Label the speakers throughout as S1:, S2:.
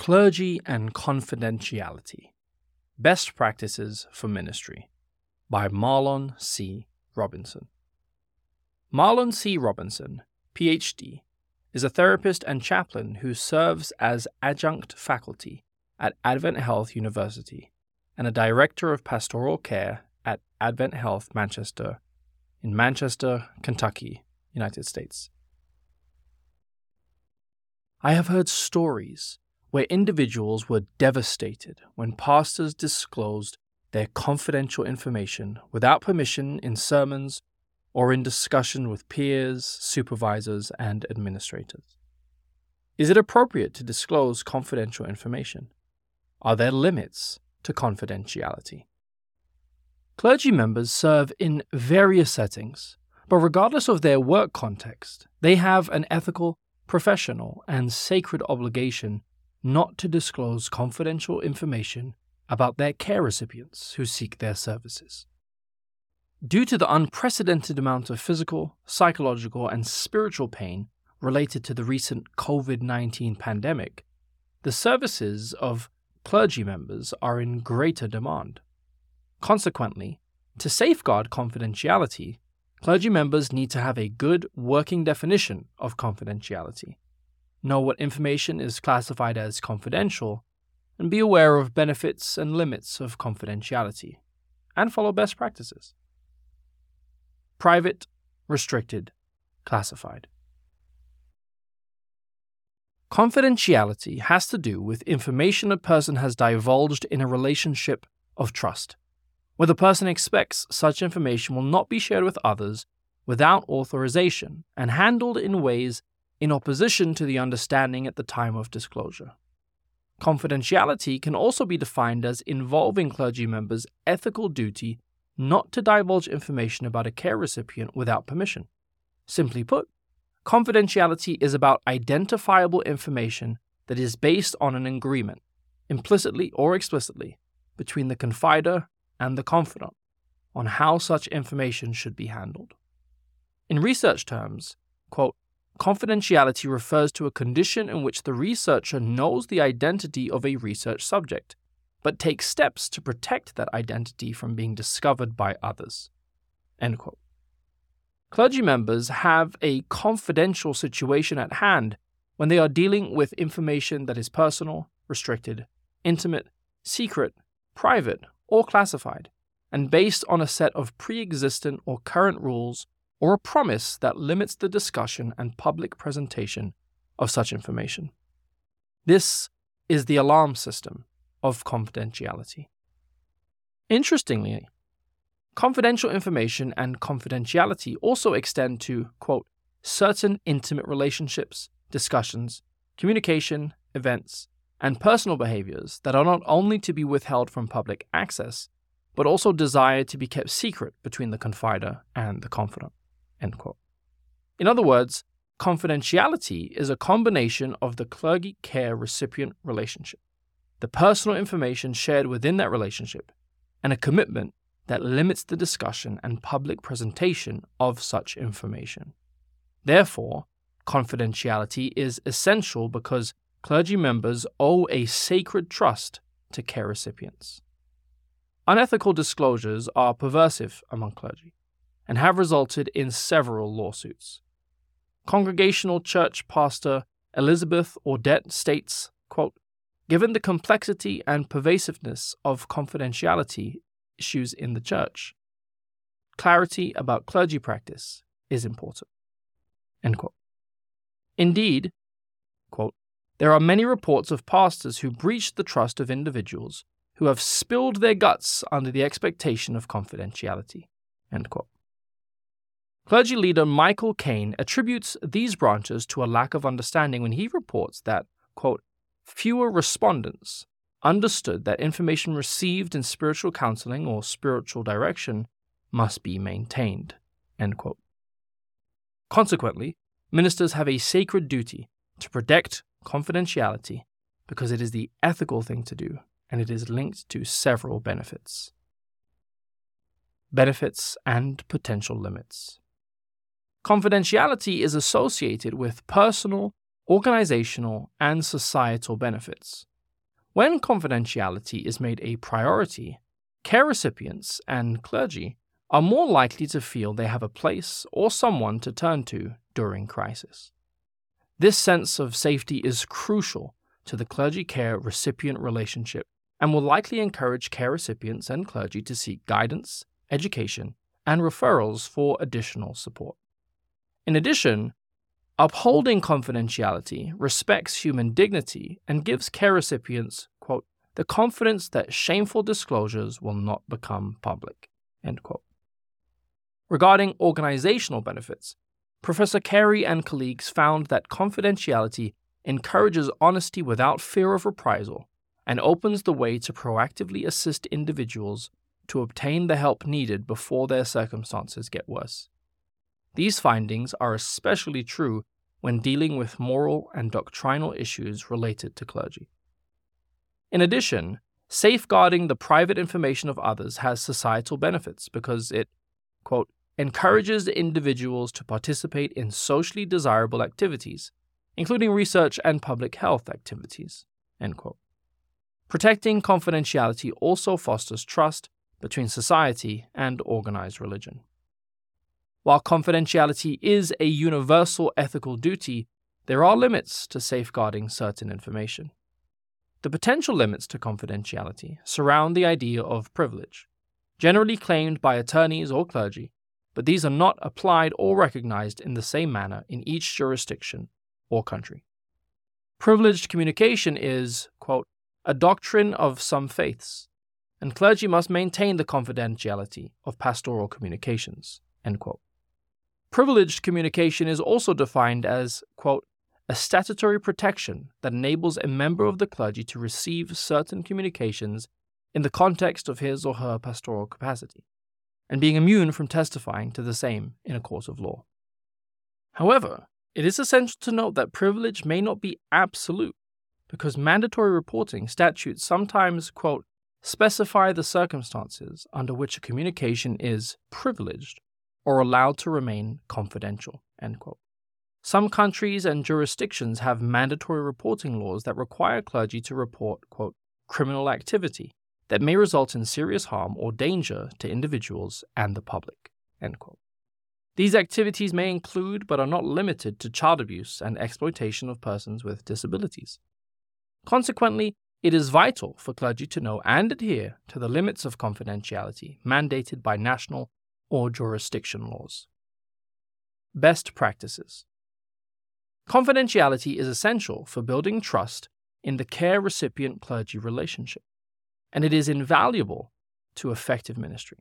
S1: Clergy and Confidentiality Best Practices for Ministry by Marlon C. Robinson. Marlon C. Robinson, PhD, is a therapist and chaplain who serves as adjunct faculty at Advent Health University and a director of pastoral care at Advent Health Manchester in Manchester, Kentucky, United States. I have heard stories where individuals were devastated when pastors disclosed their confidential information without permission in sermons or in discussion with peers, supervisors, and administrators. Is it appropriate to disclose confidential information? Are there limits to confidentiality? Clergy members serve in various settings, but regardless of their work context, they have an ethical, professional, and sacred obligation not to disclose confidential information about their care recipients who seek their services. Due to the unprecedented amount of physical, psychological, and spiritual pain related to the recent COVID 19 pandemic, the services of clergy members are in greater demand. Consequently, to safeguard confidentiality, clergy members need to have a good working definition of confidentiality know what information is classified as confidential, and be aware of benefits and limits of confidentiality, and follow best practices. Private, restricted, classified. Confidentiality has to do with information a person has divulged in a relationship of trust, where the person expects such information will not be shared with others without authorization and handled in ways in opposition to the understanding at the time of disclosure. Confidentiality can also be defined as involving clergy members' ethical duty not to divulge information about a care recipient without permission. Simply put, confidentiality is about identifiable information that is based on an agreement, implicitly or explicitly, between the confider and the confidant on how such information should be handled. In research terms, quote, Confidentiality refers to a condition in which the researcher knows the identity of a research subject, but takes steps to protect that identity from being discovered by others. Clergy members have a confidential situation at hand when they are dealing with information that is personal, restricted, intimate, secret, private, or classified, and based on a set of pre existent or current rules or a promise that limits the discussion and public presentation of such information. This is the alarm system of confidentiality. Interestingly, confidential information and confidentiality also extend to, quote, certain intimate relationships, discussions, communication, events, and personal behaviors that are not only to be withheld from public access, but also desired to be kept secret between the confider and the confidant. In other words, confidentiality is a combination of the clergy care recipient relationship, the personal information shared within that relationship, and a commitment that limits the discussion and public presentation of such information. Therefore, confidentiality is essential because clergy members owe a sacred trust to care recipients. Unethical disclosures are pervasive among clergy and have resulted in several lawsuits. Congregational Church pastor Elizabeth Audette states, quote, Given the complexity and pervasiveness of confidentiality issues in the church, clarity about clergy practice is important. Indeed, quote, there are many reports of pastors who breached the trust of individuals who have spilled their guts under the expectation of confidentiality. End quote. Clergy leader Michael Caine attributes these branches to a lack of understanding when he reports that, quote, fewer respondents understood that information received in spiritual counseling or spiritual direction must be maintained. end quote. Consequently, ministers have a sacred duty to protect confidentiality because it is the ethical thing to do and it is linked to several benefits. Benefits and potential limits. Confidentiality is associated with personal, organizational, and societal benefits, When confidentiality is made a priority, care recipients and clergy are more likely to feel they have a place or someone to turn to during crisis. This sense of safety is crucial to the clergy care recipient relationship and will likely encourage care recipients and clergy to seek guidance, education, and referrals for additional support. In addition, upholding confidentiality respects human dignity and gives care recipients, quote, the confidence that shameful disclosures will not become public, end quote. Regarding organizational benefits, Professor Carey and colleagues found that confidentiality encourages honesty without fear of reprisal and opens the way to proactively assist individuals to obtain the help needed before their circumstances get worse. These findings are especially true when dealing with moral and doctrinal issues related to clergy. In addition, safeguarding the private information of others has societal benefits because it, quote, encourages individuals to participate in socially desirable activities, including research and public health activities. Protecting confidentiality also fosters trust between society and organized religion. While confidentiality is a universal ethical duty, there are limits to safeguarding certain information. The potential limits to confidentiality surround the idea of privilege, generally claimed by attorneys or clergy, but these are not applied or recognized in the same manner in each jurisdiction or country. Privileged communication is, quote, a doctrine of some faiths, and clergy must maintain the confidentiality of pastoral communications. Privileged communication is also defined as, quote, a statutory protection that enables a member of the clergy to receive certain communications in the context of his or her pastoral capacity, and being immune from testifying to the same in a court of law. However, it is essential to note that privilege may not be absolute, because mandatory reporting statutes sometimes, quote, specify the circumstances under which a communication is privileged or allowed to remain confidential. Some countries and jurisdictions have mandatory reporting laws that require clergy to report, quote, criminal activity that may result in serious harm or danger to individuals and the public. These activities may include, but are not limited to, child abuse and exploitation of persons with disabilities. Consequently, it is vital for clergy to know and adhere to the limits of confidentiality mandated by national or jurisdiction laws. Best practices Confidentiality is essential for building trust in the care recipient clergy relationship, and it is invaluable to effective ministry.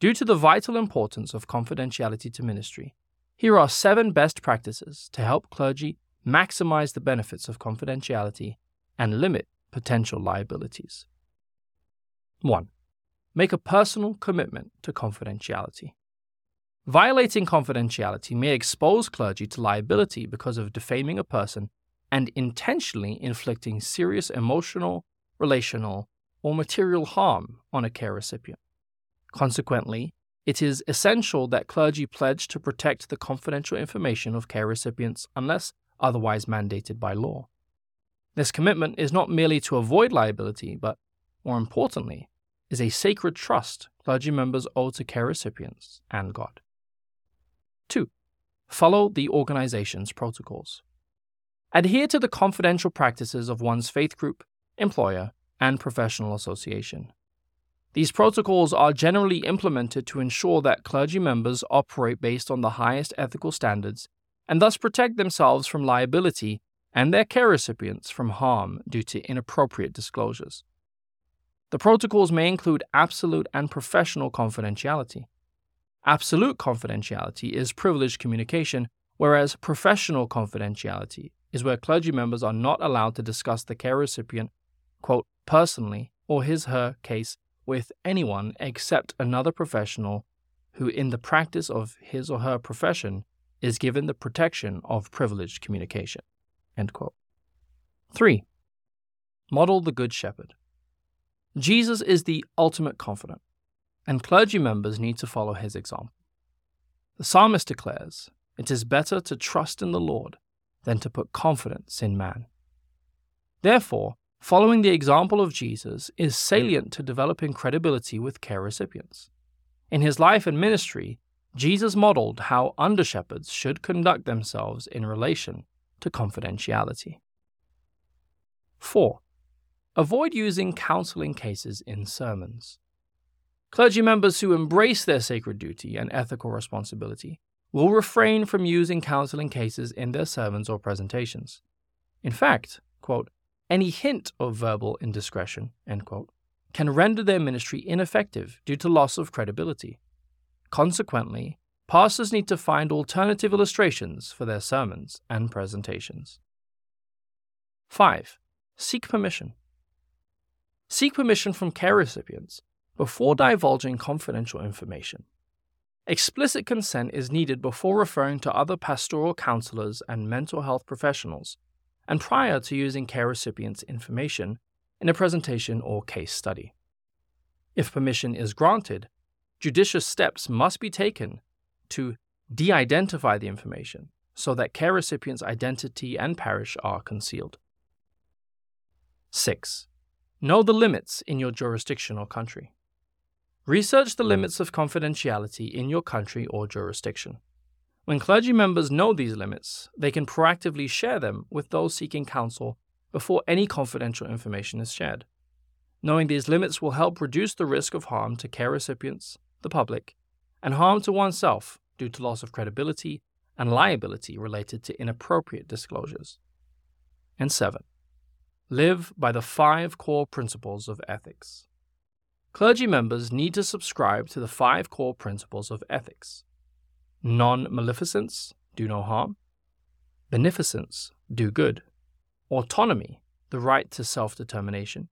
S1: Due to the vital importance of confidentiality to ministry, here are seven best practices to help clergy maximize the benefits of confidentiality and limit potential liabilities. 1. Make a personal commitment to confidentiality. Violating confidentiality may expose clergy to liability because of defaming a person and intentionally inflicting serious emotional, relational, or material harm on a care recipient. Consequently, it is essential that clergy pledge to protect the confidential information of care recipients unless otherwise mandated by law. This commitment is not merely to avoid liability, but, more importantly, is a sacred trust clergy members owe to care recipients and God. 2. Follow the organization's protocols. Adhere to the confidential practices of one's faith group, employer, and professional association. These protocols are generally implemented to ensure that clergy members operate based on the highest ethical standards and thus protect themselves from liability and their care recipients from harm due to inappropriate disclosures. The protocols may include absolute and professional confidentiality. Absolute confidentiality is privileged communication, whereas professional confidentiality is where clergy members are not allowed to discuss the care recipient, quote, personally or his her case with anyone except another professional who, in the practice of his or her profession, is given the protection of privileged communication. End quote. 3. Model the Good Shepherd. Jesus is the ultimate confidant, and clergy members need to follow his example. The psalmist declares, It is better to trust in the Lord than to put confidence in man. Therefore, following the example of Jesus is salient to developing credibility with care recipients. In his life and ministry, Jesus modeled how under shepherds should conduct themselves in relation to confidentiality. 4. Avoid using counseling cases in sermons. Clergy members who embrace their sacred duty and ethical responsibility will refrain from using counseling cases in their sermons or presentations. In fact, quote, any hint of verbal indiscretion quote, can render their ministry ineffective due to loss of credibility. Consequently, pastors need to find alternative illustrations for their sermons and presentations. 5. Seek permission. Seek permission from care recipients before divulging confidential information. Explicit consent is needed before referring to other pastoral counselors and mental health professionals, and prior to using care recipients' information in a presentation or case study. If permission is granted, judicious steps must be taken to de identify the information so that care recipient's identity and parish are concealed. 6. Know the limits in your jurisdiction or country. Research the limits of confidentiality in your country or jurisdiction. When clergy members know these limits, they can proactively share them with those seeking counsel before any confidential information is shared. Knowing these limits will help reduce the risk of harm to care recipients, the public, and harm to oneself due to loss of credibility and liability related to inappropriate disclosures. And 7. Live by the five core principles of ethics. Clergy members need to subscribe to the five core principles of ethics. Non maleficence, do no harm, beneficence, do good, autonomy, the right to self determination,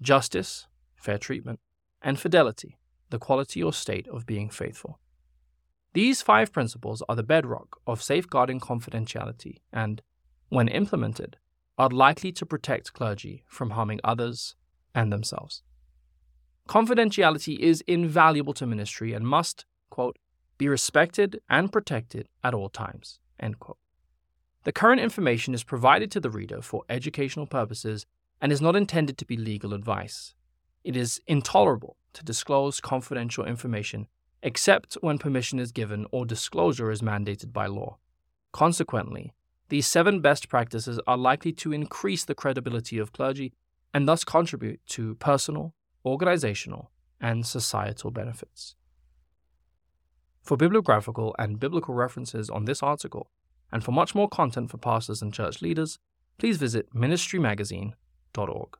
S1: justice, fair treatment, and fidelity, the quality or state of being faithful. These five principles are the bedrock of safeguarding confidentiality and, when implemented, are likely to protect clergy from harming others and themselves. Confidentiality is invaluable to ministry and must, quote, be respected and protected at all times, end quote. The current information is provided to the reader for educational purposes and is not intended to be legal advice. It is intolerable to disclose confidential information except when permission is given or disclosure is mandated by law. Consequently, these seven best practices are likely to increase the credibility of clergy and thus contribute to personal, organizational, and societal benefits. For bibliographical and biblical references on this article, and for much more content for pastors and church leaders, please visit ministrymagazine.org.